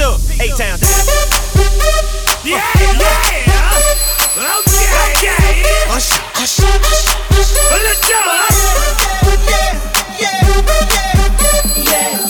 Eight times. Yeah, yeah. Okay, okay. Hush, hush, hush. Let's go. Yeah, yeah, yeah, yeah.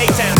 A-Town.